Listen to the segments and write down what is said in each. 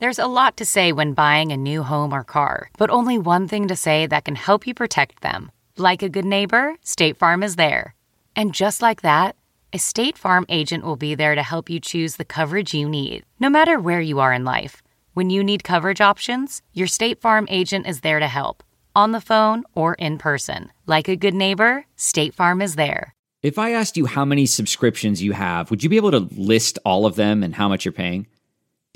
There's a lot to say when buying a new home or car, but only one thing to say that can help you protect them. Like a good neighbor, State Farm is there. And just like that, a State Farm agent will be there to help you choose the coverage you need, no matter where you are in life. When you need coverage options, your State Farm agent is there to help, on the phone or in person. Like a good neighbor, State Farm is there. If I asked you how many subscriptions you have, would you be able to list all of them and how much you're paying?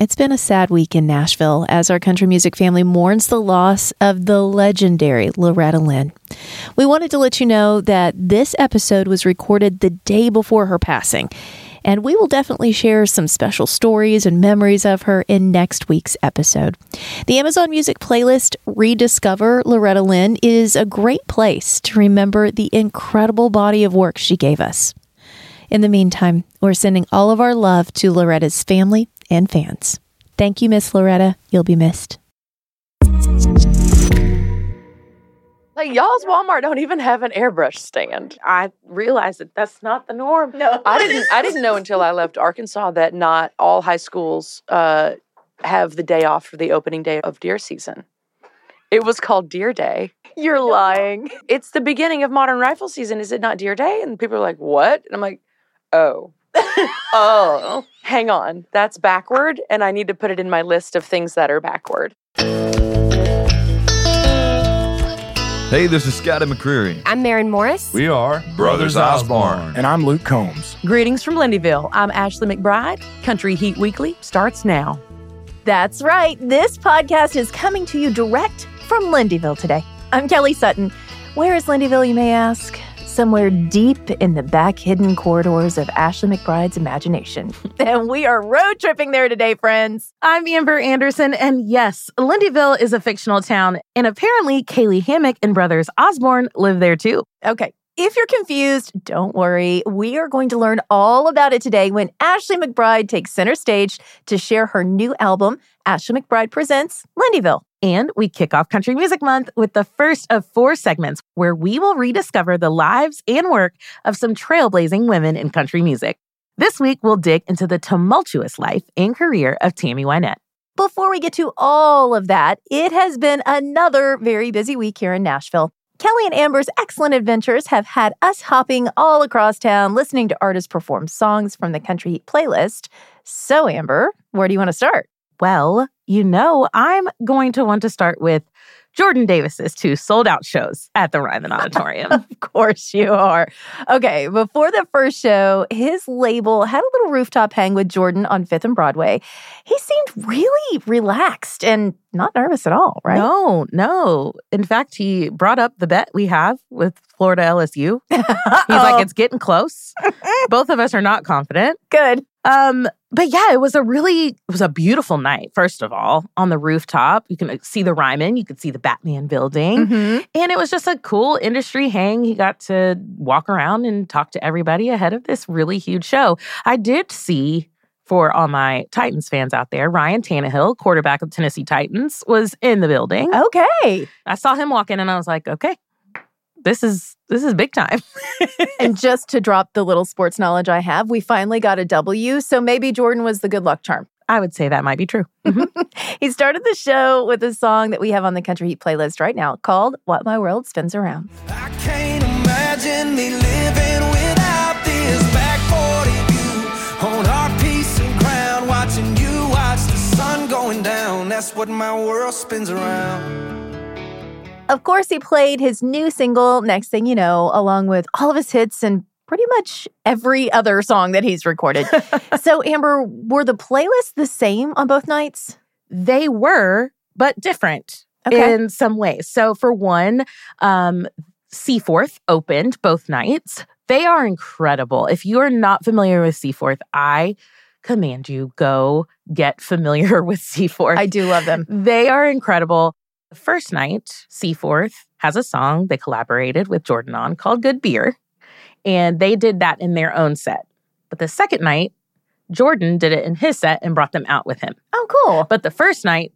It's been a sad week in Nashville as our country music family mourns the loss of the legendary Loretta Lynn. We wanted to let you know that this episode was recorded the day before her passing, and we will definitely share some special stories and memories of her in next week's episode. The Amazon Music playlist Rediscover Loretta Lynn is a great place to remember the incredible body of work she gave us. In the meantime, we're sending all of our love to Loretta's family and fans. Thank you, Miss Loretta. You'll be missed. Like y'all's Walmart don't even have an airbrush stand. I realized that that's not the norm. No. I didn't. I didn't know until I left Arkansas that not all high schools uh, have the day off for the opening day of deer season. It was called Deer Day. You're lying. It's the beginning of modern rifle season. Is it not Deer Day? And people are like, "What?" And I'm like, "Oh." Oh. Hang on, that's backward, and I need to put it in my list of things that are backward. Hey, this is Scotty McCreery. I'm Maren Morris. We are Brothers Osborne. And I'm Luke Combs. Greetings from Lindeville. I'm Ashley McBryde. Country Heat Weekly starts now. That's right. This podcast is coming to you direct from Lindeville today. I'm Kelly Sutton. Where is Lindeville, you may ask? Somewhere deep in the back hidden corridors of Ashley McBryde's imagination. and we are road tripping there today, friends. I'm Amber Anderson, and yes, Lindeville is a fictional town, and apparently Caylee Hammack and brothers Osborne live there too. Okay. If you're confused, don't worry. We are going to learn all about it today when Ashley McBryde takes center stage to share her new album, Ashley McBryde Presents Lindeville. And we kick off Country Music Month with the first of four segments where we will rediscover the lives and work of some trailblazing women in country music. This week, we'll dig into the tumultuous life and career of Tammy Wynette. Before we get to all of that, it has been another very busy week here in Nashville. Kelly and Amber's excellent adventures have had us hopping all across town listening to artists perform songs from the Country playlist. So, Amber, where do you want to start? Well, you know, I'm going to want to start with Jordan Davis's two sold out shows at the Ryman Auditorium. of course you are. Okay, before the first show, his label had a little rooftop hang with Jordan on 5th and Broadway. He seemed really relaxed and not nervous at all, right? No, no. In fact, he brought up the bet we have with Florida LSU. He's like, it's getting close. Both of us are not confident. Good. Um, but yeah, it was a really it was a beautiful night. First of all, on the rooftop, you can uh, see the Ryman, you could see the Batman building, Mhm. and it was just a cool industry hang. He got to walk around and talk to everybody ahead of this really huge show. I did see for all my Titans fans out there, Ryan Tannehill, quarterback of Tennessee Titans, was in the building. Okay. I saw him walk in, and I was like, okay, this is this is big time. and just to drop the little sports knowledge I have, we finally got a W. So maybe Jordan was the good luck charm. I would say that might be true. Mm-hmm. He started the show with a song that we have on the Country Heat playlist right now called What My World Spins Around. I can't imagine me living without this back 40 view on our piece of ground, watching you watch the sun going down. That's what my world spins around. Of course, he played his new single, Next Thing You Know, along with all of his hits and pretty much every other song that he's recorded. so, Amber, were the playlists the same on both nights? They were, but different Okay. in some ways. So, for one, um, Seaforth opened both nights. They are incredible. If you are not familiar with Seaforth, I command you go get familiar with Seaforth. I do love them. They are incredible. The first night, Seaforth has a song they collaborated with Jordan on called Good Beer, and they did that in their own set. But the second night, Jordan did it in his set and brought them out with him. Oh, cool. But the first night,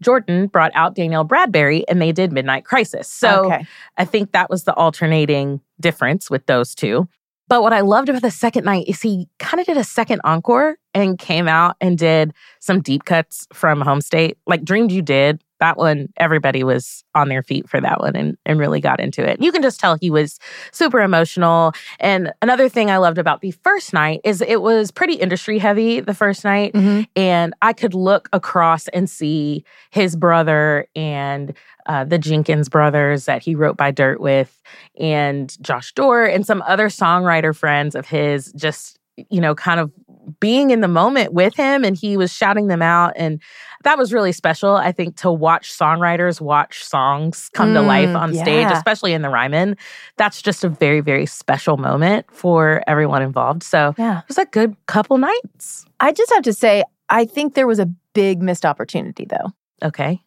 Jordan brought out Danielle Bradbery and they did Midnight Crisis. So okay. I think that was the alternating difference with those two. But what I loved about the second night is he kind of did a second encore and came out and did some deep cuts from Home State. Like Dreamed You Did, that one, everybody was on their feet for that one and, and really got into it. You can just tell he was super emotional. And another thing I loved about the first night is it was pretty industry heavy the first night. Mhm. And I could look across and see his brother and uh, the Jenkins brothers that he wrote Buy Dirt with, and Josh Dorr and some other songwriter friends of his just, you know, kind of being in the moment with him. And he was shouting them out. And that was really special, I think, to watch songwriters watch songs come to life Mm, on stage, especially in the Ryman. That's just a very, very special moment for everyone involved. So Yeah. it was a good couple nights. I just have to say, I think there was a big missed opportunity, though. Okay.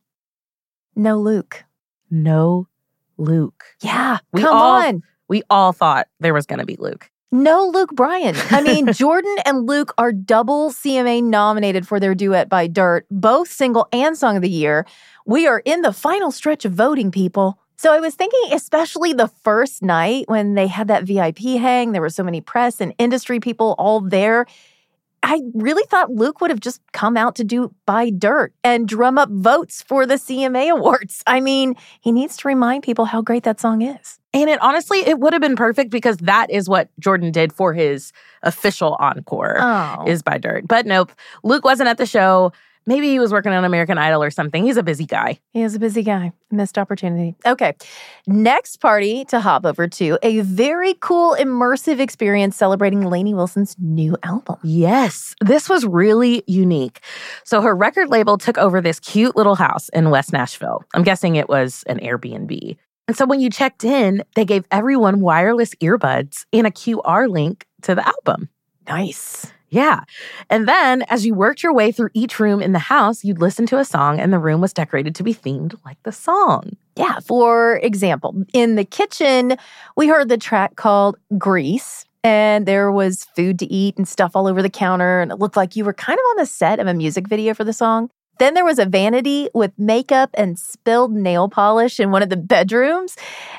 No Luke. No Luke. Yeah. We come all- on. We all thought there was going to be Luke. No Luke Bryan. I mean, Jordan and Luke are double CMA nominated for their duet Buy Dirt, both single and song of the year. We are in the final stretch of voting, people. So I was thinking, especially the first night when they had that VIP hang, there were so many press and industry people all there. I really thought Luke would have just come out to do Buy Dirt and drum up votes for the CMA awards. I mean, he needs to remind people how great that song is. And it honestly, it would have been perfect because that is what Jordan did for his official encore Oh. is Buy Dirt. But nope, Luke wasn't at the show. Maybe he was working on American Idol or something. He's a busy guy. He is a busy guy. Missed opportunity. Okay. Next party to hop over to a very cool, immersive experience celebrating Lainey Wilson's new album. Yes, this was really unique. So her record label took over this cute little house in West Nashville. I'm guessing it was an Airbnb. And so when you checked in, they gave everyone wireless earbuds and a QR link to the album. Nice. Yeah. And then as you worked your way through each room in the house, you'd listen to a song and the room was decorated to be themed like the song. Yeah. For example, in the kitchen, we heard the track called Grease. And there was food to eat and stuff all over the counter. And it looked like you were kind of on the set of a music video for the song. Then there was a vanity with makeup and spilled nail polish in one of the bedrooms.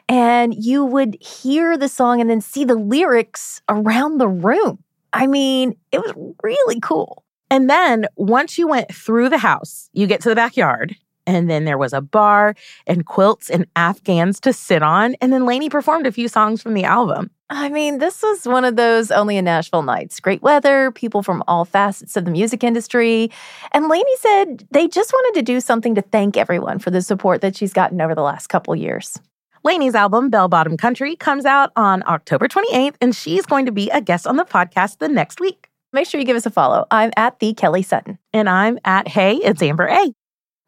And you would hear the song and then see the lyrics around the room. I mean, it was really cool. And then once you went through the house, you get to the backyard. And then there was a bar and quilts and Afghans to sit on. And then Lainey performed a few songs from the album. I mean, this was one of those only in Nashville nights. Great weather, people from all facets of the music industry. And Lainey said they just wanted to do something to thank everyone for the support that she's gotten over the last couple years. Lainey's album, Bell Bottom Country, comes out on October 28th, and she's going to be a guest on the podcast the next week. Make sure you give us a follow. I'm at the Kelly Sutton. And I'm at Hey, it's Amber A.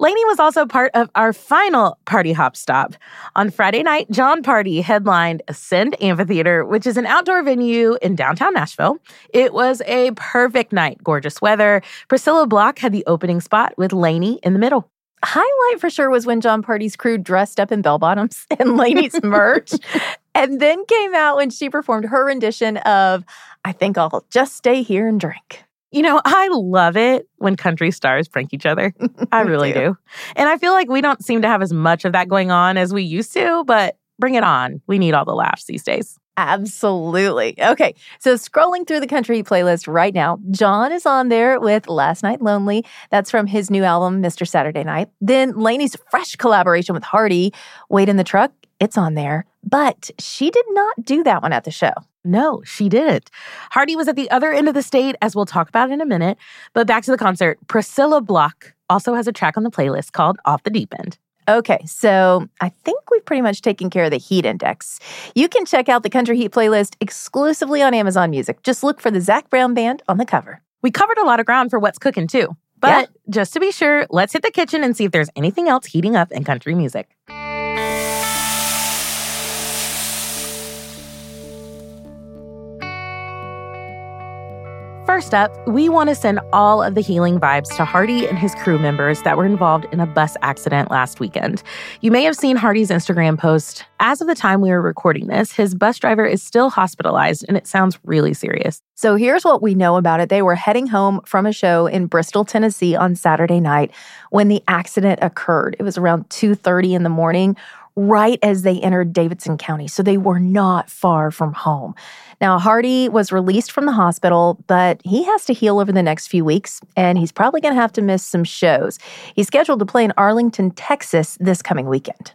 Lainey was also part of our final party hop stop. On Friday night, Jon Pardi headlined Ascend Amphitheater, which is an outdoor venue in downtown Nashville. It was a perfect night, gorgeous weather. Priscilla Block had the opening spot with Lainey in the middle. Highlight for sure was when Jon Pardi's crew dressed up in bell bottoms and Lainey's merch. And then came out when she performed her rendition of I Think I'll Just Stay Here and Drink. You know, I love it when country stars prank each other. I really too. do. And I feel like we don't seem to have as much of that going on as we used to, but bring it on. We need all the laughs these days. Absolutely. Okay. So scrolling through the country playlist right now, John is on there with Last Night Lonely. That's from his new album, Mr. Saturday Night. Then Lainey's fresh collaboration with Hardy, Wait in the Truck. It's on there. But she did not do that one at the show. No, she didn't. Hardy was at the other end of the state, as we'll talk about in a minute. But back to the concert, Priscilla Block also has a track on the playlist called Off the Deep End. Okay, so I think we've pretty much taken care of the heat index. You can check out the Country Heat playlist exclusively on Amazon Music. Just look for the Zac Brown Band on the cover. We covered a lot of ground for what's cooking too. But just to be sure, let's hit the kitchen and see if there's anything else heating up in country music. First up, we want to send all of the healing vibes to Hardy and his crew members that were involved in a bus accident last weekend. You may have seen Hardy's Instagram post. As of the time we were recording this, his bus driver is still hospitalized and it sounds really serious. So here's what we know about it. They were heading home from a show in Bristol, Tennessee on Saturday night when the accident occurred. It was around 2:30 in the morning right as they entered Davidson County. So they were not far from home. Now, Hardy was released from the hospital, but he has to heal over the next few weeks, and he's probably going to have to miss some shows. He's scheduled to play in Arlington, Texas this coming weekend.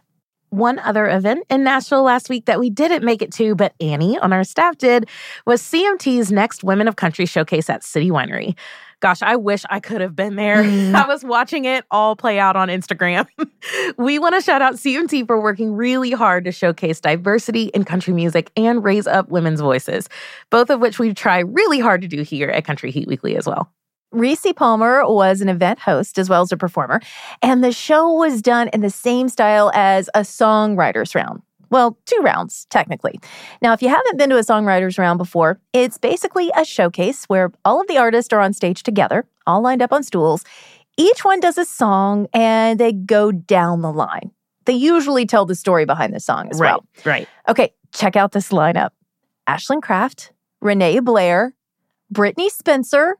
One other event in Nashville last week that we didn't make it to, but Annie on our staff did, was CMT's next Women of Country showcase at City Winery. Gosh, I wish I could have been there. Mm. I was watching it all play out on Instagram. we want to shout out CMT for working really hard to showcase diversity in country music and raise up women's voices, both of which we try really hard to do here at Country Heat Weekly as well. Rissi Palmer was an event host as well as a performer, and the show was done in the same style as a songwriters round. Well, two rounds, technically. Now, if you haven't been to a songwriters round before, it's basically a showcase where all of the artists are on stage together, all lined up on stools. Each one does a song and they go down the line. They usually tell the story behind the song as right, well. right. Okay, check out this lineup Ashland Craft, Renee Blair, Brittney Spencer,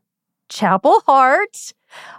Chapel Hart,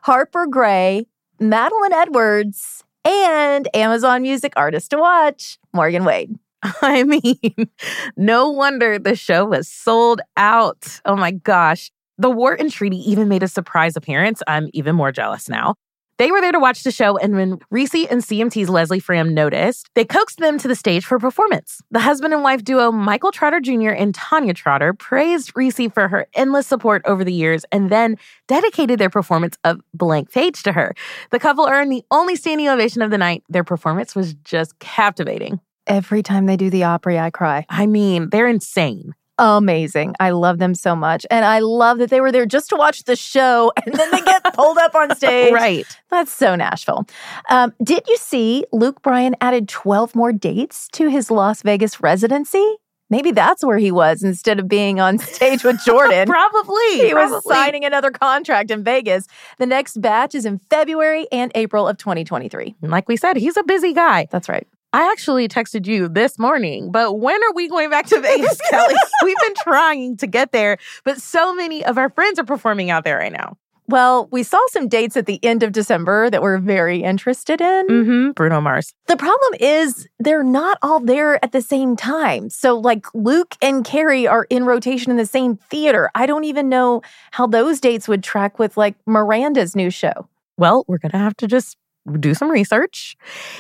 Harper Grae, Madeline Edwards, and Amazon Music Artist to Watch, Morgan Wade. I mean, no wonder the show was sold out. Oh my gosh. The War and Treaty even made a surprise appearance. I'm even more jealous now. They were there to watch the show, and when Rissi and CMT's Leslie Fram noticed, they coaxed them to the stage for performance. The husband and wife duo Michael Trotter Jr. and Tanya Trotter praised Rissi for her endless support over the years and then dedicated their performance of Blank Page to her. The couple earned the only standing ovation of the night. Their performance was just captivating. Every time they do the Opry, I cry. I mean, they're insane. Amazing. I love them so much. And I love that they were there just to watch the show and then they get pulled up on stage. Right. That's so Nashville. Um, did you see Luke Bryan added 12 more dates to his Las Vegas residency? Maybe that's where he was instead of being on stage with Jordan. Probably. He was signing another contract in Vegas. The next batch is in February and April of 2023. And like we said, he's a busy guy. That's right. I actually texted you this morning, but when are we going back to Vegas, Kelly? We've been trying to get there, but so many of our friends are performing out there right now. Well, we saw some dates at the end of December that we're very interested in. Mm-hmm. Bruno Mars. The problem is they're not all there at the same time. So, like Luke and Carrie are in rotation in the same theater. I don't even know how those dates would track with like Miranda's new show. Well, we're going to have to just do some research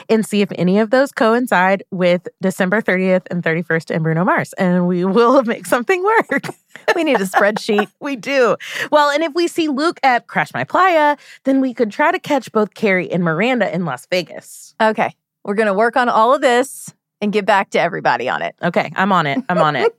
and see if any of those coincide with December 30th and 31st in Bruno Mars, and we will make something work. We need a spreadsheet. we do. Well, and if we see Luke at Crash My Playa, then we could try to catch both Carrie and Miranda in Las Vegas. Okay, we're going to work on all of this and get back to everybody on it. Okay, I'm on it. I'm on it.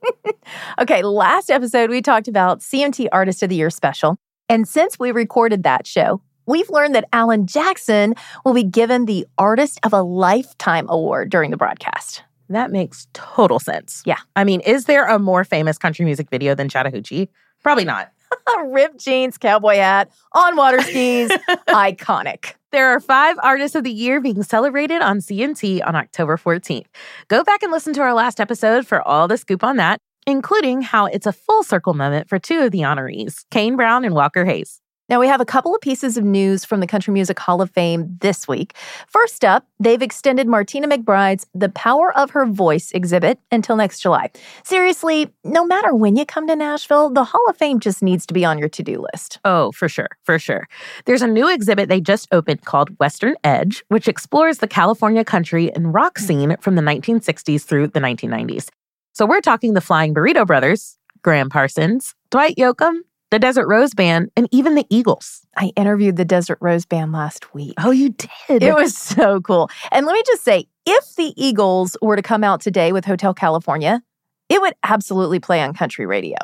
Okay, last episode we talked about CMT Artist of the Year special. And since we recorded that show, we've learned that Alan Jackson will be given the Artist of a Lifetime Award during the broadcast. That makes total sense. Yeah. I mean, is there a more famous country music video than Chattahoochee? Probably not. Ripped jeans, cowboy hat, on water skis, iconic. There are five artists of the year being celebrated on CMT on October 14th. Go back and listen to our last episode for all the scoop on that, including how it's a full circle moment for two of the honorees, Kane Brown and Walker Hayes. Now, we have a couple of pieces of news from the Country Music Hall of Fame this week. First up, they've extended Martina McBride's The Power of Her Voice exhibit until next July. Seriously, no matter when you come to Nashville, the Hall of Fame just needs to be on your to do list. Oh, for sure, for sure. There's a new exhibit they just opened called Western Edge, which explores the California country and rock scene from the 1960s through the 1990s. So we're talking the Flying Burrito Brothers, Gram Parsons, Dwight Yoakam, the Desert Rose Band, and even the Eagles. I interviewed the Desert Rose Band last week. Oh, you did? It was so cool. And let me just say if the Eagles were to come out today with Hotel California, it would absolutely play on country radio.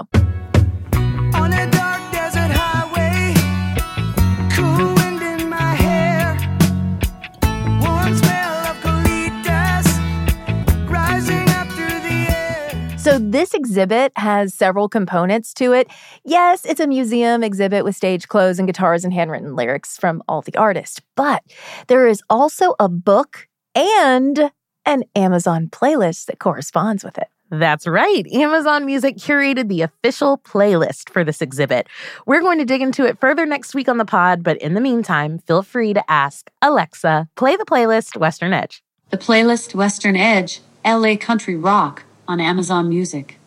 So, this exhibit has several components to it. Yes, it's a museum exhibit with stage clothes and guitars and handwritten lyrics from all the artists, but there is also a book and an Amazon playlist that corresponds with it. That's right. Amazon Music curated the official playlist for this exhibit. We're going to dig into it further next week on the pod, but in the meantime, feel free to ask Alexa, play the playlist Western Edge. The playlist Western Edge, LA Country Rock on Amazon Music.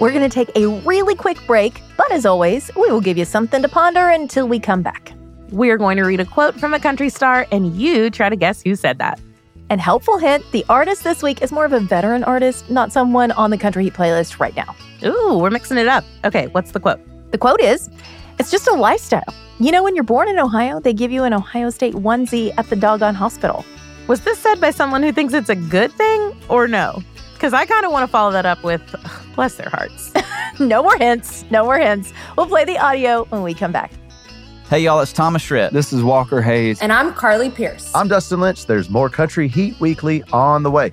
We're going to take a really quick break, but as always, we will give you something to ponder until we come back. We're going to read a quote from a country star, and you try to guess who said that. And helpful hint the artist this week is more of a veteran artist, not someone on the Country Heat playlist right now. Ooh, we're mixing it up. Okay, what's the quote? The quote is It's just a lifestyle. You know, when you're born in Ohio, they give you an Ohio State onesie at the doggone hospital. Was this said by someone who thinks it's a good thing or no? Because I kind of want to follow that up with bless their hearts. no more hints. No more hints. We'll play the audio when we come back. Hey, y'all, it's Thomas Schritt. This is Walker Hayes. And I'm Carly Pearce. I'm Dustin Lynch. There's more Country Heat Weekly on the way.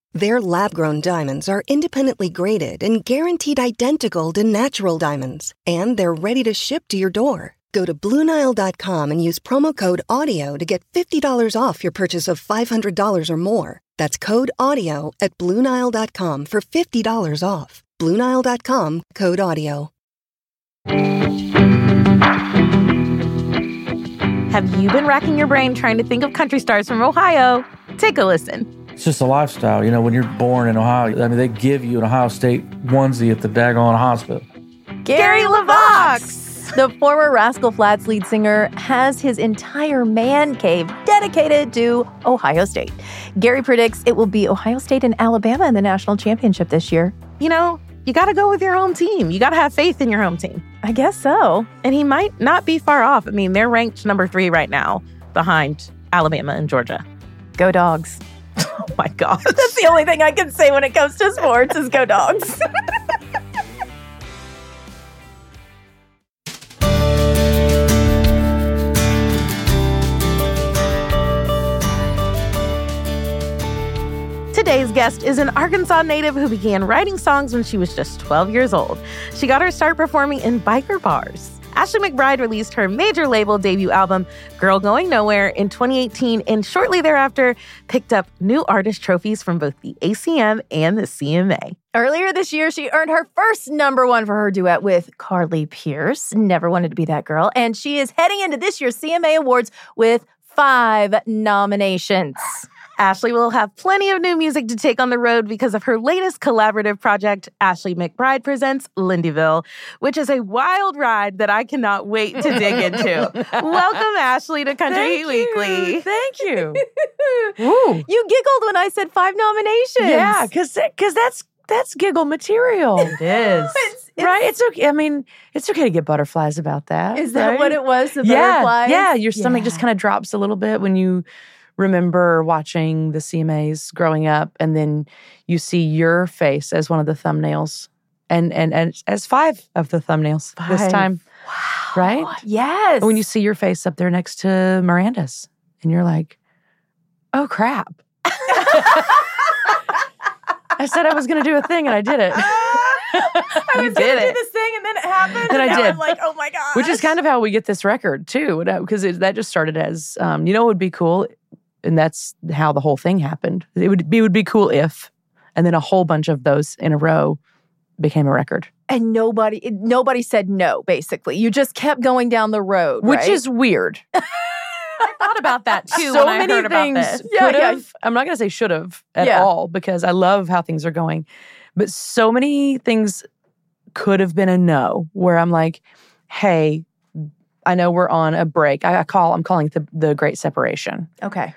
Their lab grown diamonds are independently graded and guaranteed identical to natural diamonds, and they're ready to ship to your door. Go to BlueNile.com and use promo code AUDIO to get $50 off your purchase of $500 or more. That's code AUDIO at BlueNile.com for $50 off. BlueNile.com code AUDIO. Have you been racking your brain trying to think of country stars from Ohio? Take a listen. It's just a lifestyle. You know, when you're born in Ohio, I mean, they give you an Ohio State onesie at the daggone hospital. Gary LeVox! The former Rascal Flatts lead singer has his entire man cave dedicated to Ohio State. Gary predicts it will be Ohio State and Alabama in the national championship this year. You know, you got to go with your home team. You got to have faith in your home team. I guess so. And he might not be far off. I mean, they're ranked number three right now behind Alabama and Georgia. Go dogs. Oh my God. That's the only thing I can say when it comes to sports is go dogs. Today's guest is an Arkansas native who began writing songs when she was just 12 years old. She got her start performing in biker bars. Ashley McBryde released her major label debut album, Girl Going Nowhere, in 2018, and shortly thereafter picked up new artist trophies from both the ACM and the CMA. Earlier this year, she earned her first number one for her duet with Carly Pearce. Never wanted to be that girl. And she is heading into this year's CMA Awards with five nominations. Ashley will have plenty of new music to take on the road because of her latest collaborative project, Ashley McBryde Presents Lindeville, which is a wild ride that I cannot wait to dig into. Welcome, Ashley, to Country Thank Heat. Weekly. Thank you. Ooh. You giggled when I said five nominations. Yeah, because that's that's giggle material. It is. right? It's okay. I mean, it's okay to get butterflies about that. Is that right? what it was? The yeah, butterflies? yeah. Your stomach just kind of drops a little bit when you remember watching the CMAs growing up, and then you see your face as one of the thumbnails, and and and as five of the thumbnails this Five. time, right? Yes. And when you see your face up there next to Miranda's, and you're like, "Oh crap." I said I was going to do a thing and I did it. I was gonna do this thing and then it happened. And I did. I'm like, oh my god. Which is kind of how we get this record too, because that just started as, um, you know, what would be cool, and that's how the whole thing happened. It would be would be cool if, and then a whole bunch of those in a row became a record, and nobody nobody said no. Basically, you just kept going down the road, which right? is weird. I thought about that too so when I many heard about things this. Yeah, could yeah. have. I'm not going to say should have at Yeah. all because I love how things are going, but so many things could have been a no. Where I'm like, hey, I know we're on a break. I, I call. I'm calling it the the Great Separation. okay.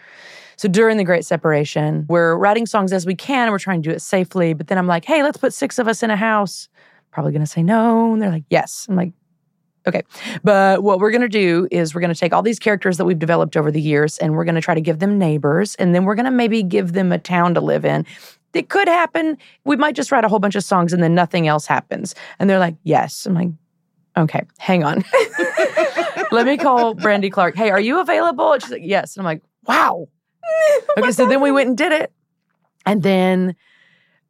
So during the Great Separation, we're writing songs as we can. And we're trying to do it safely. But then I'm like, hey, let's put six of us in a house. Probably going to say no. And they're like, yes. I'm like, okay. But what we're going to do is we're going to take all these characters that we've developed over the years and we're going to try to give them neighbors. And then we're going to maybe give them a town to live in. It could happen. We might just write a whole bunch of songs and then nothing else happens. And they're like, yes. I'm like, okay, hang on. Let me call Brandy Clark. Hey, are you available? And she's like, yes. And I'm like, wow. Okay, so then we went and did it. And then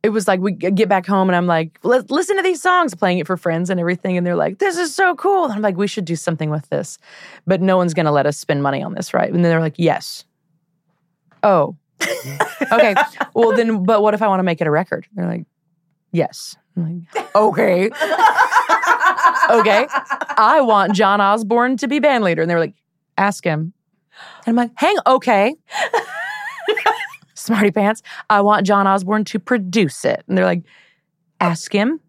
it was like we get back home and I'm like, Let's listen to these songs, playing it for friends and everything. And they're like, this is so cool. And I'm like, we should do something with this. But no one's going to let us spend money on this, right? And then they're like, yes. Oh, okay. Well, then, but what if I want to make it a record? They're like, yes. I'm like, okay. okay. I want John Osborne to be band leader. And they were like, ask him. And I'm like, hang, okay. Smarty pants. I want John Osborne to produce it. And they're like, ask him.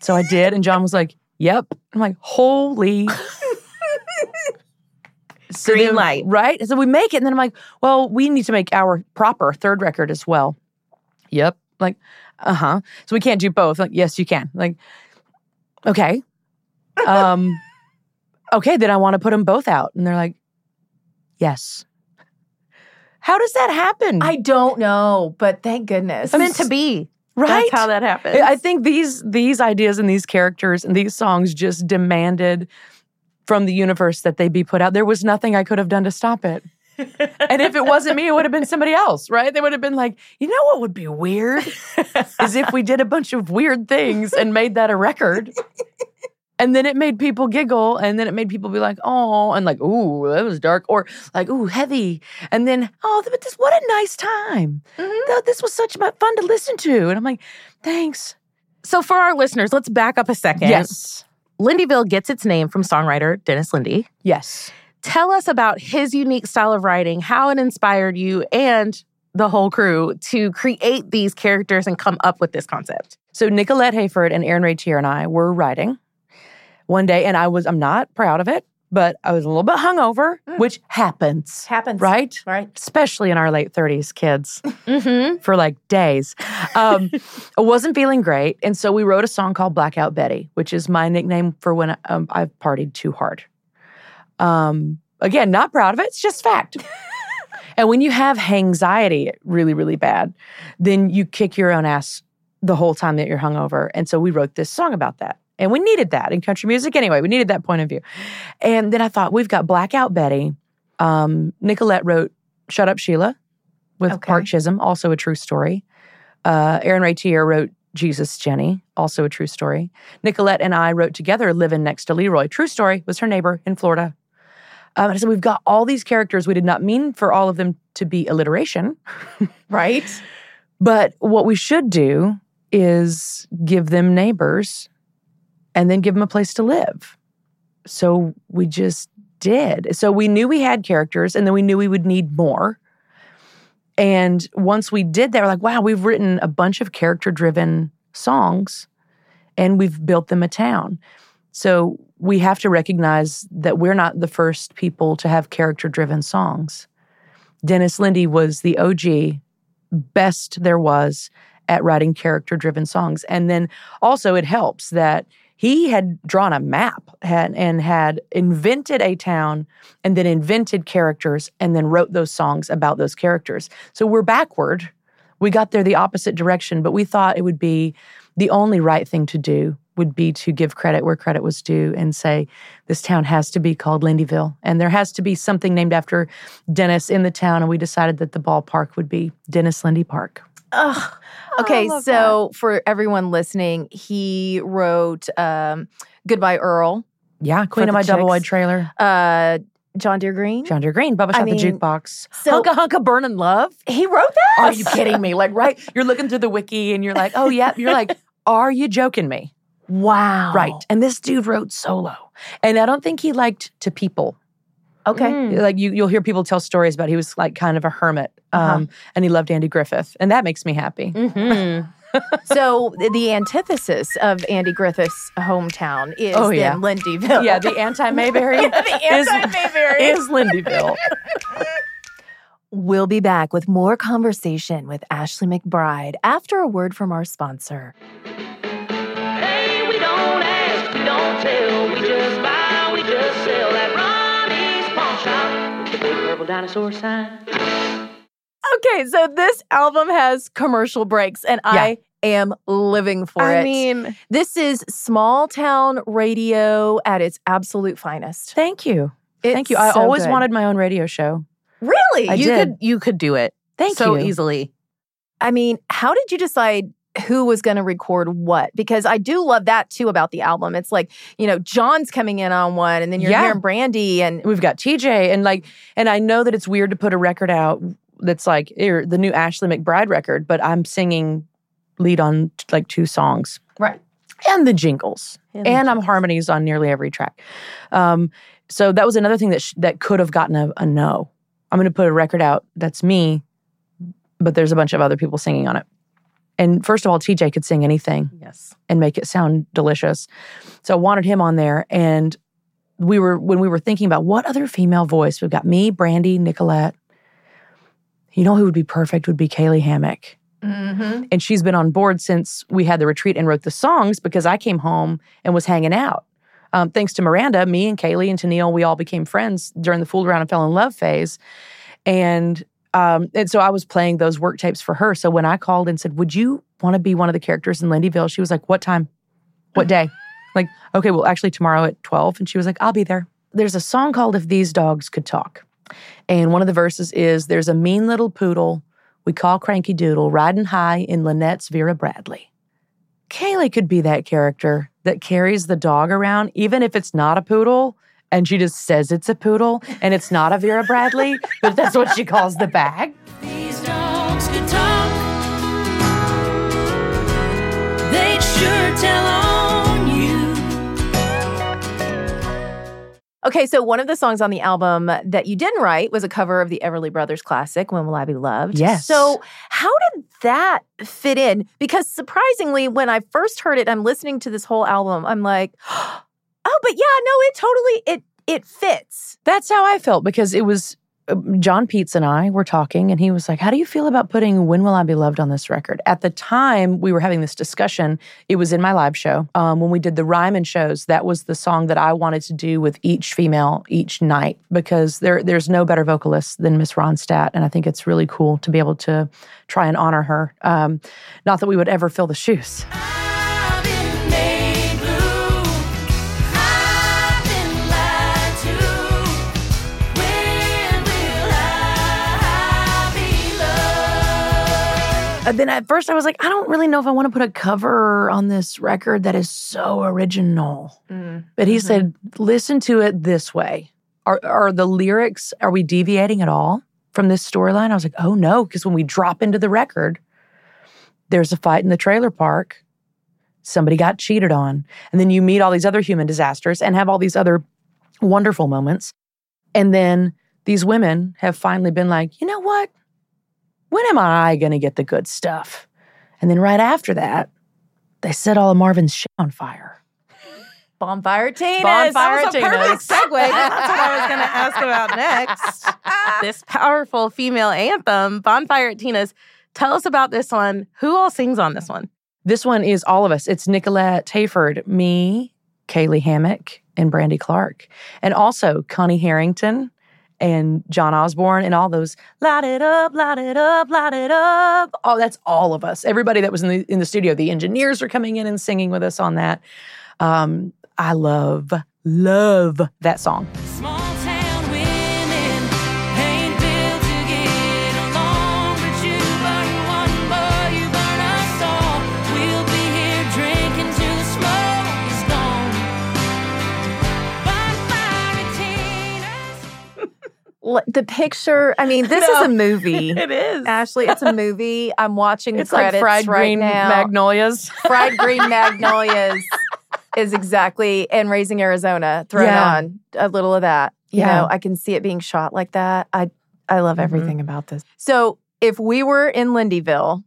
So I did. And John was like, yep. I'm like, holy. So Green then- light. Right? So we make it. And then I'm like, well, we need to make our proper third record as well. Yep. Like, uh huh. So we can't do both. Like, yes, you can. Like, okay. Um, okay, then I want to put them both out. And they're like, yes. How does that happen? I don't know, but thank goodness. It's meant to be. right? That's how that happens. I think these these ideas and these characters and these songs just demanded from the universe that they be put out. There was nothing I could have done to stop it. and if it wasn't me, it would have been somebody else, right? They would have been like, you know what would be weird? Is if we did a bunch of weird things and made that a record. And then it made people giggle, and then it made people be like, oh, and like, ooh, that was dark, or like, ooh, heavy. And then, oh, but this, what a nice time. Mm-hmm. Th- This was such fun to listen to. And I'm like, thanks. So, for our listeners, let's back up a second. Yes. Lindeville gets its name from songwriter Dennis Linde. Yes. Tell us about his unique style of writing, how it inspired you and the whole crew to create these characters and come up with this concept. So Nicolette Hayford and Aaron Raitiere and I were writing one day, and I was I'm not proud of it, but I was a little bit hungover, which happens, Happens. right? Right. Especially in our late 30s, kids, Mm-hmm. for like days. Um, I wasn't feeling great, and so we wrote a song called Blackout Betty, which is my nickname for when um, I've partied too hard. Um, again, not proud of it. It's just fact. and when you have anxiety really, really bad, then you kick your own ass the whole time that you're hungover. And so we wrote this song about that. And we needed that in country music anyway. We needed that point of view. And then I thought, we've got Blackout Betty. Um, Nicolette wrote Shut Up Sheila with Okay. Park Chisolm, also a true story. Uh, Aaron Raitiere wrote Jesus Jenny, also a true story. Nicolette and I wrote together Living Next to Leroy. True story, was her neighbor in Florida. Um, so we've got all these characters. We did not mean for all of them to be alliteration. Right. But what we should do is give them neighbors and then give them a place to live. So we just did. So we knew we had characters and then we knew we would need more. And once we did that, we're like, wow, we've written a bunch of character driven songs and we've built them a town. So we have to recognize that we're not the first people to have character driven songs. Dennis Linde was the OG, best there was at writing character driven songs. And then also, it helps that he had drawn a map had, and had invented a town and then invented characters and then wrote those songs about those characters. So we're backward. We got there the opposite direction, but we thought it would be the only right thing to do would be to give credit where credit was due and say this town has to be called Lindeville and there has to be something named after Dennis in the town and we decided that the ballpark would be Dennis Linde Park. Ugh. Oh, Okay, love so for everyone listening, he wrote um, "Goodbye Earl." Yeah, Queen of My Double Wide trailer. Uh, John Deere Green. John Deere Green, Bubba I Shot the Jukebox. so- Hunka Hunka Burnin' Love. He wrote that. Are you kidding me? Like, right? You're looking through the wiki and you're like, oh, yeah. You're like, are you joking me? Wow. Right. And this dude wrote solo. And I don't think he liked to people. Okay. Mm. Like you, you'll hear people tell stories about he was like kind of a hermit, Uh-huh. um, and he loved Andy Griffith, and that makes me happy. Mm-hmm. so the antithesis of Andy Griffith's hometown is Oh, then yeah. Lindeville. Yeah, the anti Mayberry. the anti-Mayberry. is, is Lindeville. We'll be back with more conversation with Ashley McBryde after a word from our sponsor. Hey, dinosaur sign. Okay, so this album has commercial breaks, and I am living for I it. I mean- this is small town radio at its absolute finest. Thank you. Thank you. I so always good. wanted my own radio show. Really? I you did. could you could do it. Thank so you. easily. I mean, how did you decide who was going to record what? Because I do love that too about the album. It's like, you know, John's coming in on one, and then you're Yeah. hearing Brandy, and We've got TJ, and like, and I know that it's weird to put a record out that's like er, the new Ashley McBryde record, but I'm singing lead on like two songs. Right. And the jingles. And And, the I'm harmonies on nearly every track. Um, so that was another thing that sh- that could have gotten a, a no. I'm going to put a record out that's me, but there's a bunch of other people singing on it. And first of all, TJ could sing anything Yes. and make it sound delicious. So I wanted him on there. And we were, when we were thinking about what other female voice, we've got me, Brandy, Nicolette. You know who would be perfect would be Caylee Hammack. mm-hmm. And she's been on board since we had the retreat and wrote the songs because I came home and was hanging out. Um, thanks to Miranda, me and Caylee and Tenille, we all became friends during the fooled around and fell in love phase. And um, and so I was playing those work tapes for her. So when I called and said, "Would you want to be one of the characters in Lindeville?" She was like, "What time? What day?" like, okay, well, actually tomorrow at twelve. And she was like, "I'll be there." There's a song called "If These Dogs Could Talk," and one of the verses is, "There's a mean little poodle we call Cranky Doodle riding high in Lynette's Vera Bradley." Caylee could be that character that carries the dog around, even if it's not a poodle. And she just says it's a poodle and it's not a Vera Bradley, but that's what she calls the bag. These dogs could talk. They'd sure tell on you. Okay, so one of the songs on the album that you didn't write was a cover of the Everly Brothers classic, When Will I Be Loved? Yes. So, how did that fit in? Because surprisingly, when I first heard it, I'm listening to this whole album, I'm like, oh, oh, but yeah, no, it totally it it fits. That's how I felt because it was uh, John Peets and I were talking, and he was like, How do you feel about putting When Will I Be Loved on this record? At the time we were having this discussion, it was in my live show. Um, when we did the Ryman shows, that was the song that I wanted to do with each female each night because there there's no better vocalist than Miss Ronstadt. And I think it's really cool to be able to try and honor her. Um, not that we would ever fill the shoes. Uh, then at first I was like, I don't really know if I want to put a cover on this record that is so original. Mm, but he mm-hmm. said, listen to it this way. Are, are the lyrics, are we deviating at all from this storyline? I was like, oh no, because when we drop into the record, there's a fight in the trailer park. Somebody got cheated on. And then you meet all these other human disasters and have all these other wonderful moments. And then these women have finally been like, you know what? When am I going to get the good stuff? And then right after that, they set all of Marvin's shit on fire. Bonfire Tina's. Bonfire That was a perfect segue. That's what I was going to ask about next. this powerful female anthem, Bonfire at Tina's. Tell us about this one. Who all sings on this one? This one is all of us. It's Nicolette Hayford, me, Caylee Hammack, and Brandy Clark. And also Connie Harrington and John Osborne and all those light it up, light it up, light it up. Oh, that's all of us. Everybody that was in the in the studio. The engineers are coming in and singing with us on that. Um, I love, love that song. Small the picture. I mean, this No. is a movie. It is. Ashley, it's a movie. I'm watching the It's like fried right green now. magnolias. fried green magnolias is exactly and raising Arizona thrown Yeah. on a little of that. You Yeah. know, I can see it being shot like that. I I love Mhm. everything about this. So if we were in Lindeville,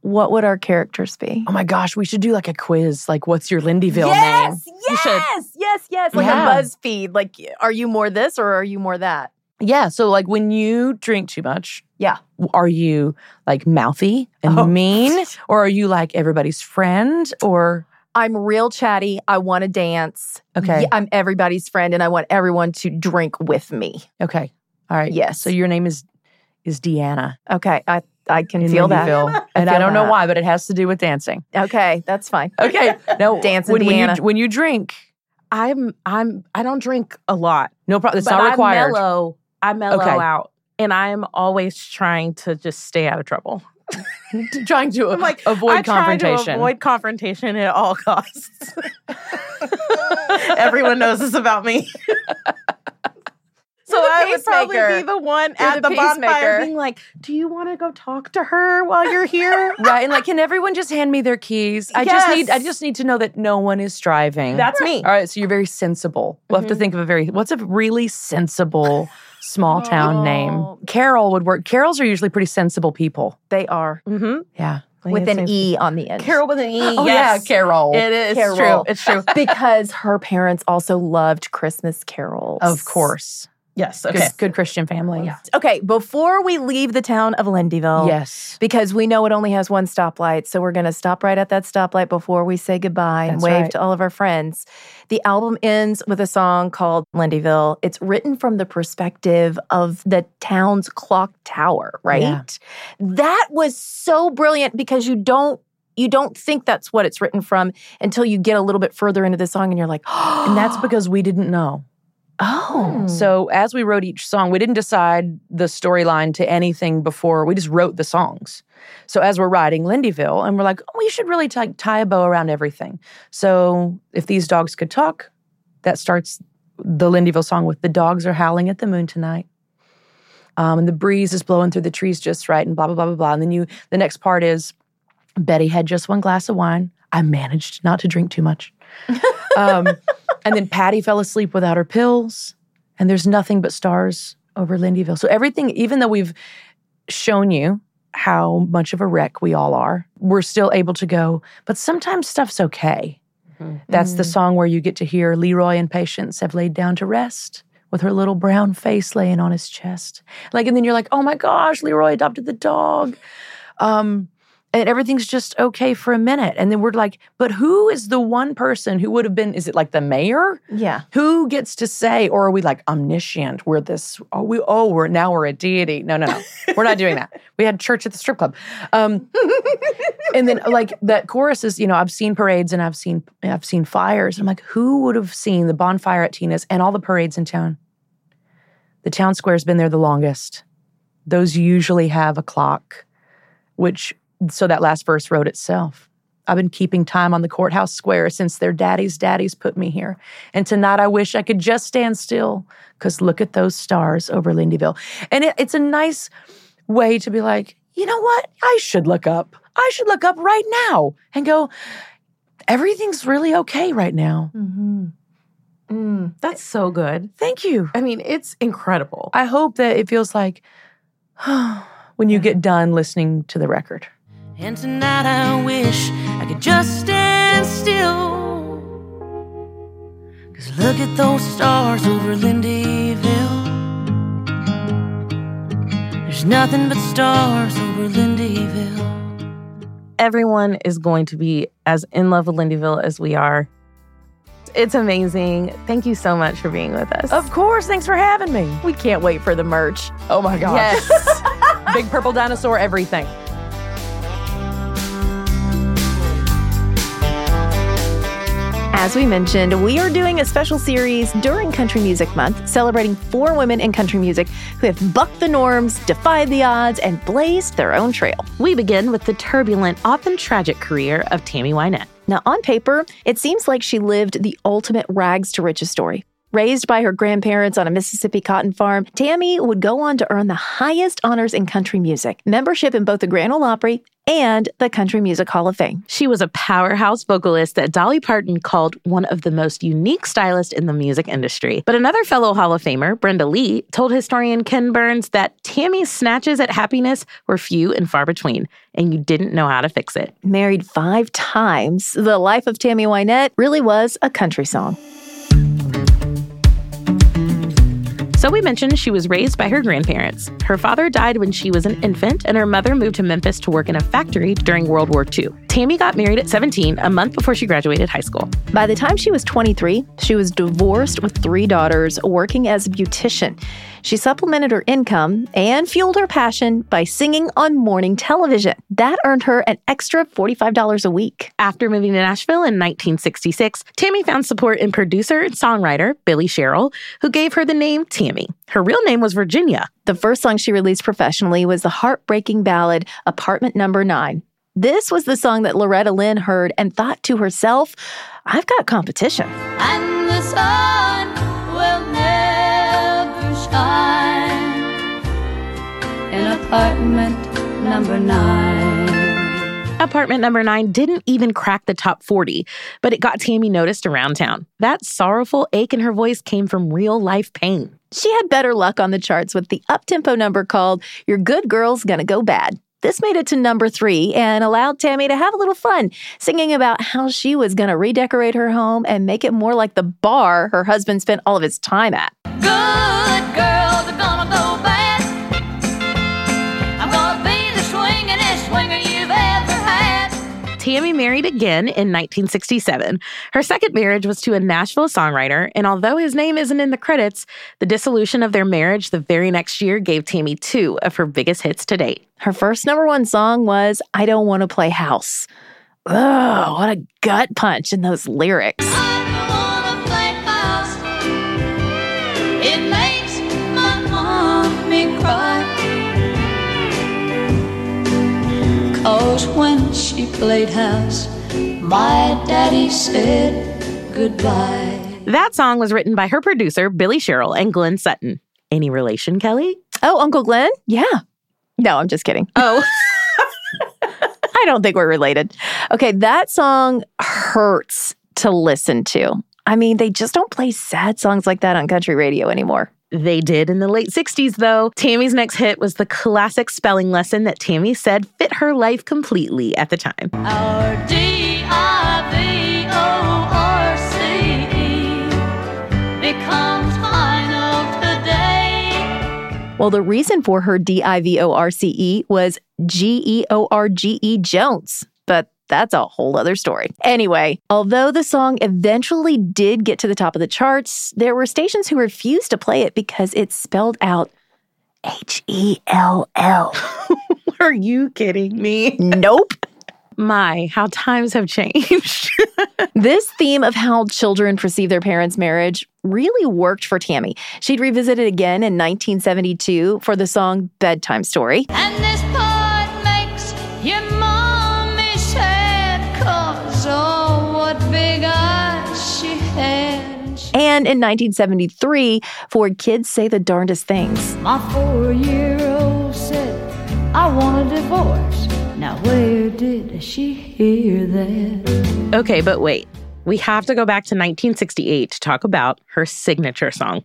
what would our characters be? Oh my gosh, we should do like a quiz. Like, what's your Lindeville yes, name? Should. yes, yes, yes. Like Yeah. a BuzzFeed. Like, are you more this or are you more that? Yeah. So, like, when you drink too much, Yeah. are you like mouthy and Oh. mean, or are you like everybody's friend, or I'm real chatty. I want to dance. Okay. I'm everybody's friend and I want everyone to drink with me. okay, all right, Yes. So your name is is Deanna Okay. I, I can in feel that. I and I don't know why, but it has to do with dancing. Okay. That's fine. Okay, no, Dancing when, when you when you drink, I'm I'm I don't drink a lot. no problem. It's not required. I mellow. I mellow Okay. out. And I'm always trying to just stay out of trouble. trying to I'm like avoid I try confrontation. To avoid confrontation at all costs. Everyone knows this about me. So the I would probably be the one You're at the the, bonfire being like, "Do you want to go talk to her while you're here?" right, and like, can everyone just hand me their keys? I just need I just need to know that no one is driving. That's me. All right, so you're very sensible. We'll have to mm-hmm. think of a very what's a really sensible small town name. Oh. Carol would work. Carols are usually pretty sensible people. They are Mm-hmm. Yeah. with an E on the end. Carol with an E. Oh yes. yeah, Carol. It is Carol. true. It's true. because her parents also loved Christmas carols. of course. Yes. Good, Okay. good Christian family. Okay, before we leave the town of Lindeville, Yes. because we know it only has one stoplight, so we're going to stop right at that stoplight before we say goodbye and wave right. to all of our friends. The album ends with a song called Lindeville. It's written from the perspective of the town's clock tower, right? Yeah. That was so brilliant because you don't you don't think that's what it's written from until you get a little bit further into the song and you're like, oh, And that's because we didn't know. Oh, So as we wrote each song, we didn't decide the storyline to anything before. We just wrote the songs. So as we're writing Lindeville, and we're like, oh, we should really tie, tie a bow around everything. So if these dogs could talk, that starts the Lindeville song with the dogs are howling at the moon tonight. Um, and the breeze is blowing through the trees just right, and blah blah blah blah blah. And then you, the next part is Betty had just one glass of wine. I managed not to drink too much. um, and then Patty fell asleep without her pills, and there's nothing but stars over Lindeville. So everything, even though we've shown you how much of a wreck we all are, we're still able to go, but sometimes stuff's okay. That's the song where you get to hear Leroy and Patience have laid down to rest with her little brown face laying on his chest. Like, and then you're like, oh my gosh, Leroy adopted the dog. Um, and everything's just okay for a minute. And then we're like, but who is the one person who would have been, is it like the mayor? yeah. Who gets to say, or are we like omniscient? We're this, oh, we, oh, we're now we're a deity. No, no, no. we're not doing that. We had church at the strip club. Um, and then like that chorus is, you know, I've seen parades and I've seen, I've seen fires. I'm like, who would have seen the bonfire at Tina's and all the parades in town? The town square's been there the longest. Those usually have a clock, which, so that last verse wrote itself. I've been keeping time on the courthouse square since their daddy's daddies put me here. And tonight I wish I could just stand still because look at those stars over Lindeville. And it, it's a nice way to be like, you know what? I should look up. I should look up right now and go, everything's really okay right now. Mm-hmm. Mm. That's so good. Thank you. I mean, it's incredible. I hope that it feels like when you get done listening to the record. And tonight I wish I could just stand still. Cause look at those stars over Lindeville. There's nothing but stars over Lindeville. Everyone is going to be as in love with Lindeville as we are. It's amazing. Thank you so much for being with us. Of course, thanks for having me. We can't wait for the merch. Oh my gosh. Yes. Big purple dinosaur, everything. As we mentioned, we are doing a special series during Country Music Month celebrating four women in country music who have bucked the norms, defied the odds, and blazed their own trail. We begin with the turbulent, often tragic career of Tammy Wynette. Now, on paper, it seems like she lived the ultimate rags to riches story. Raised by her grandparents on a Mississippi cotton farm, Tammy would go on to earn the highest honors in country music membership in both the Grand Ole Opry and the Country Music Hall of Fame. She was a powerhouse vocalist that Dolly Parton called one of the most unique stylists in the music industry. But another fellow Hall of Famer, Brenda Lee, told historian Ken Burns that Tammy's snatches at happiness were few and far between, and you didn't know how to fix it. Married five times, the life of Tammy Wynette really was a country song. So we mentioned she was raised by her grandparents. Her father died when she was an infant, and her mother moved to Memphis to work in a factory during World War II. Tammy got married at 17, a month before she graduated high school. By the time she was 23, she was divorced with three daughters, working as a beautician. She supplemented her income and fueled her passion by singing on morning television. That earned her an extra $45 a week. After moving to Nashville in 1966, Tammy found support in producer and songwriter Billy Sherrill, who gave her the name Tammy. Her real name was Virginia. The first song she released professionally was the heartbreaking ballad Apartment Number 9. This was the song that Loretta Lynn heard and thought to herself, I've got competition. And the sun will never shine in apartment number nine. Apartment number nine didn't even crack the top 40, but it got Tammy noticed around town. That sorrowful ache in her voice came from real life pain. She had better luck on the charts with the uptempo number called Your Good Girl's Gonna Go Bad. This made it to number three and allowed Tammy to have a little fun, singing about how she was going to redecorate her home and make it more like the bar her husband spent all of his time at. Tammy married again in 1967. Her second marriage was to a Nashville songwriter, and although his name isn't in the credits, the dissolution of their marriage the very next year gave Tammy two of her biggest hits to date. Her first number one song was I Don't Want to Play House. Ugh, what a gut punch in those lyrics. Cause when she played house, my daddy said goodbye. That song was written by her producer, Billy Sherrill and Glenn Sutton. Any relation, Kelly? Oh, Uncle Glenn? Yeah. No, I'm just kidding. Oh. I don't think we're related. Okay, that song hurts to listen to. I mean, they just don't play sad songs like that on country radio anymore. They did in the late 60s, though. Tammy's next hit was the classic spelling lesson that Tammy said fit her life completely at the time. Our D-I-V-O-R-C-E becomes final today. Well, the reason for her D I V O R C E was G E O R G E Jones, that's a whole other story. Anyway, although the song eventually did get to the top of the charts, there were stations who refused to play it because it spelled out H E L L. Are you kidding me? Nope. My, how times have changed. This theme of how children perceive their parents' marriage really worked for Tammy. She'd revisit it again in 1972 for the song Bedtime Story. And this part And in 1973 for Kids Say the Darndest Things. My four-year-old said, I want a divorce. Now where did she hear that? okay, but wait. We have to go back to 1968 to talk about her signature song.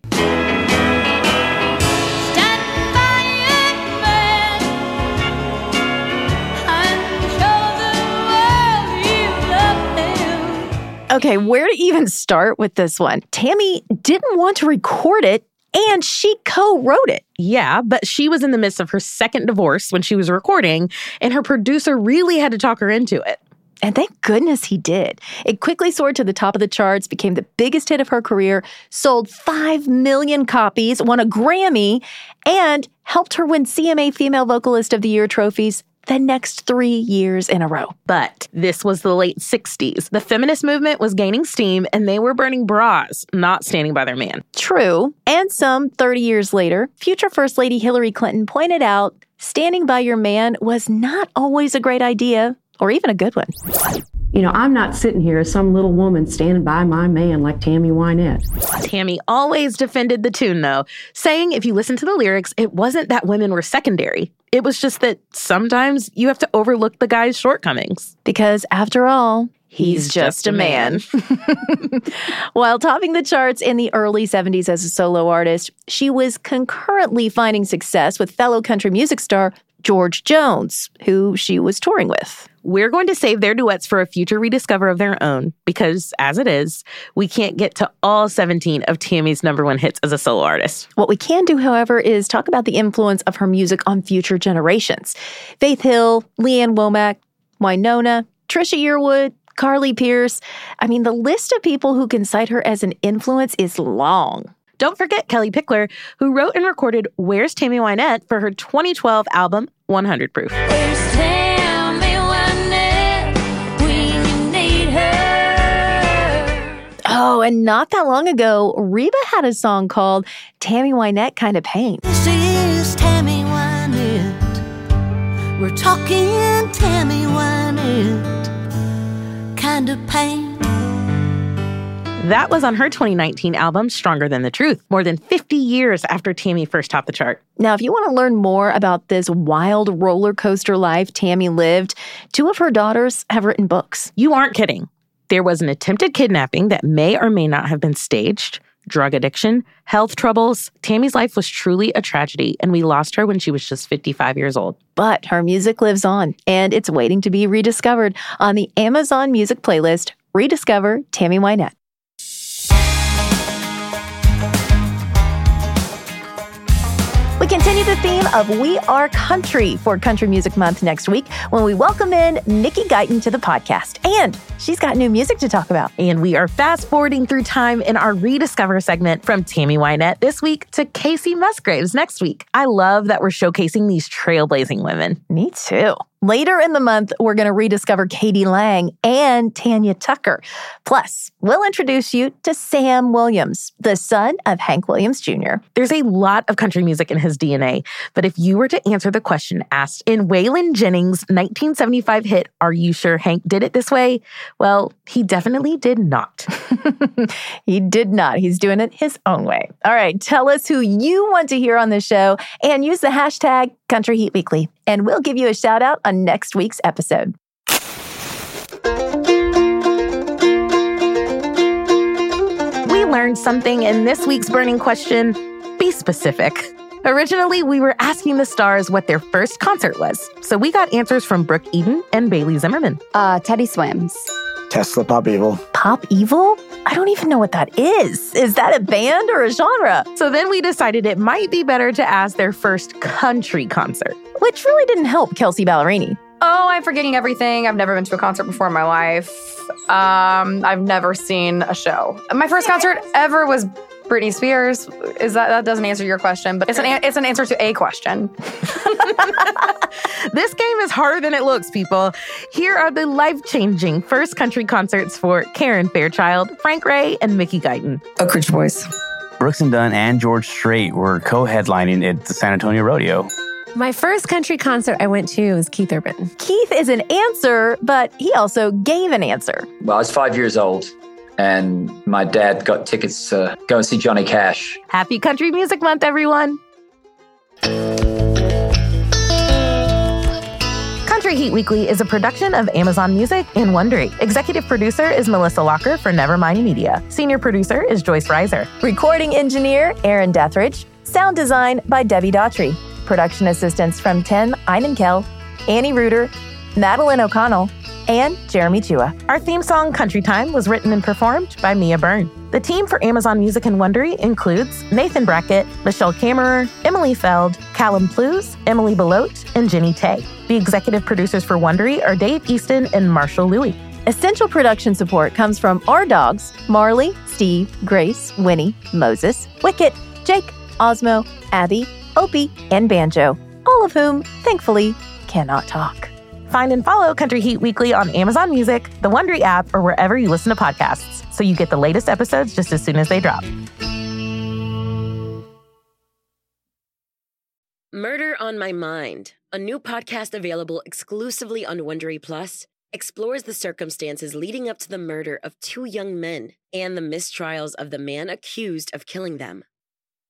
Okay, where to even start with this one? Tammy didn't want to record it and she co wrote it. Yeah, but she was in the midst of her second divorce when she was recording, and her producer really had to talk her into it. And thank goodness he did. It quickly soared to the top of the charts, became the biggest hit of her career, sold 5 million copies, won a Grammy, and helped her win CMA Female Vocalist of the Year trophies the next three years in a row. But this was the late 60s. The feminist movement was gaining steam, and they were burning bras, not standing by their man. True. And some 30 years later, future First Lady Hillary Clinton pointed out standing by your man was not always a great idea or even a good one. You know, I'm not sitting here as some little woman standing by my man like Tammy Wynette. Tammy always defended the tune, though, saying if you listen to the lyrics, it wasn't that women were secondary. It was just that sometimes you have to overlook the guy's shortcomings. Because after all, He's just a man. While topping the charts in the early 70s as a solo artist, she was concurrently finding success with fellow country music star George Jones, who she was touring with. We're going to save their duets for a future rediscover of their own because, as it is, we can't get to all 17 of Tammy's number one hits as a solo artist. What we can do, however, is talk about the influence of her music on future generations. Faith Hill, Lee Ann Womack, Wynonna, Trisha Yearwood, Carly Pearce. I mean, the list of people who can cite her as an influence is long. Don't forget Kellie Pickler, who wrote and recorded Where's Tammy Wynette for her 2012 album 100 Proof. Oh, and not that long ago, Reba had a song called Tammy Wynette Kind of Pain. This is Tammy Wynette. We're talking Tammy Wynette. Kind of pain. That was on her 2019 album, Stronger Than the Truth, more than 50 years after Tammy first topped the chart. Now, if you want to learn more about this wild roller coaster life Tammy lived, two of her daughters have written books. You aren't kidding. There was an attempted kidnapping that may or may not have been staged, drug addiction, health troubles. Tammy's life was truly a tragedy, and we lost her when she was just 55 years old. But her music lives on, and it's waiting to be rediscovered on the Amazon Music playlist Rediscover Tammy Wynette. Continue the theme of We Are Country for Country Music Month next week when we welcome in Mickey Guyton to the podcast. And she's got new music to talk about. And we are fast forwarding through time in our Rediscover segment from Tammy Wynette this week to Kacey Musgraves next week. I love that we're showcasing these trailblazing women. Me too. Later in the month, we're going to rediscover k.d. lang and Tanya Tucker. Plus, we'll introduce you to Sam Williams, the son of Hank Williams Jr. There's a lot of country music in his DNA, but if you were to answer the question asked in Waylon Jennings' 1975 hit, Are You Sure Hank Did It This Way? Well, he definitely did not. he did not. He's doing it his own way. All right, tell us who you want to hear on the show and use the hashtag Country Heat Weekly, and we'll give you a shout out on next week's episode. We learned something in this week's burning question be specific. Originally, we were asking the stars what their first concert was. So we got answers from Brooke Eden and Bailey Zimmerman. Uh, Teddy Swims. Tesla Pop Evil. Pop Evil? I don't even know what that is. Is that a band or a genre? So then we decided it might be better to ask their first country concert. Which really didn't help Kelsea Ballerini. Oh, I'm forgetting everything. I've never been to a concert before in my life. Um, I've never seen a show. My first concert ever was Britney Spears. Is that that doesn't answer your question, but it's an it's an answer to a question. this game is harder than it looks, people. Here are the life-changing first country concerts for Karen Fairchild, Frank Ray, and Mickey Guyton. Oak Ridge Boys. Brooks and Dunn and George Strait were co-headlining at the San Antonio Rodeo. My first country concert I went to was Keith Urban. Keith is an answer, but he also gave an answer. Well, I was five years old, and my dad got tickets to go and see Johnny Cash. Happy Country Music Month, everyone! Country Heat Weekly is a production of Amazon Music and Wondery. Executive producer is Melissa Locker for Nevermind Media. Senior producer is Joyce Reiser. Recording engineer Aaron Dethridge. Sound design by Debbie Daughtry. Production assistants from Tim Einenkel, Annie Reuter, Madeline O'Connell, and Jeremy Chua. Our theme song, Country Time, was written and performed by Mia Byrne. The team for Amazon Music and Wondery includes Nathan Brackett, Michelle Kammerer, Emily Feld, Callum Plews, Emily Belote, and Jenny Tay. The executive producers for Wondery are Dave Easton and Marshall Louie. Essential production support comes from our dogs, Marley, Steve, Grace, Winnie, Moses, Wicket, Jake, Osmo, Abby, Opie, and Banjo, all of whom, thankfully, cannot talk. Find and follow Country Heat Weekly on Amazon Music, the Wondery app, or wherever you listen to podcasts so you get the latest episodes just as soon as they drop. Murder on My Mind, a new podcast available exclusively on Wondery Plus, explores the circumstances leading up to the murder of two young men and the mistrials of the man accused of killing them.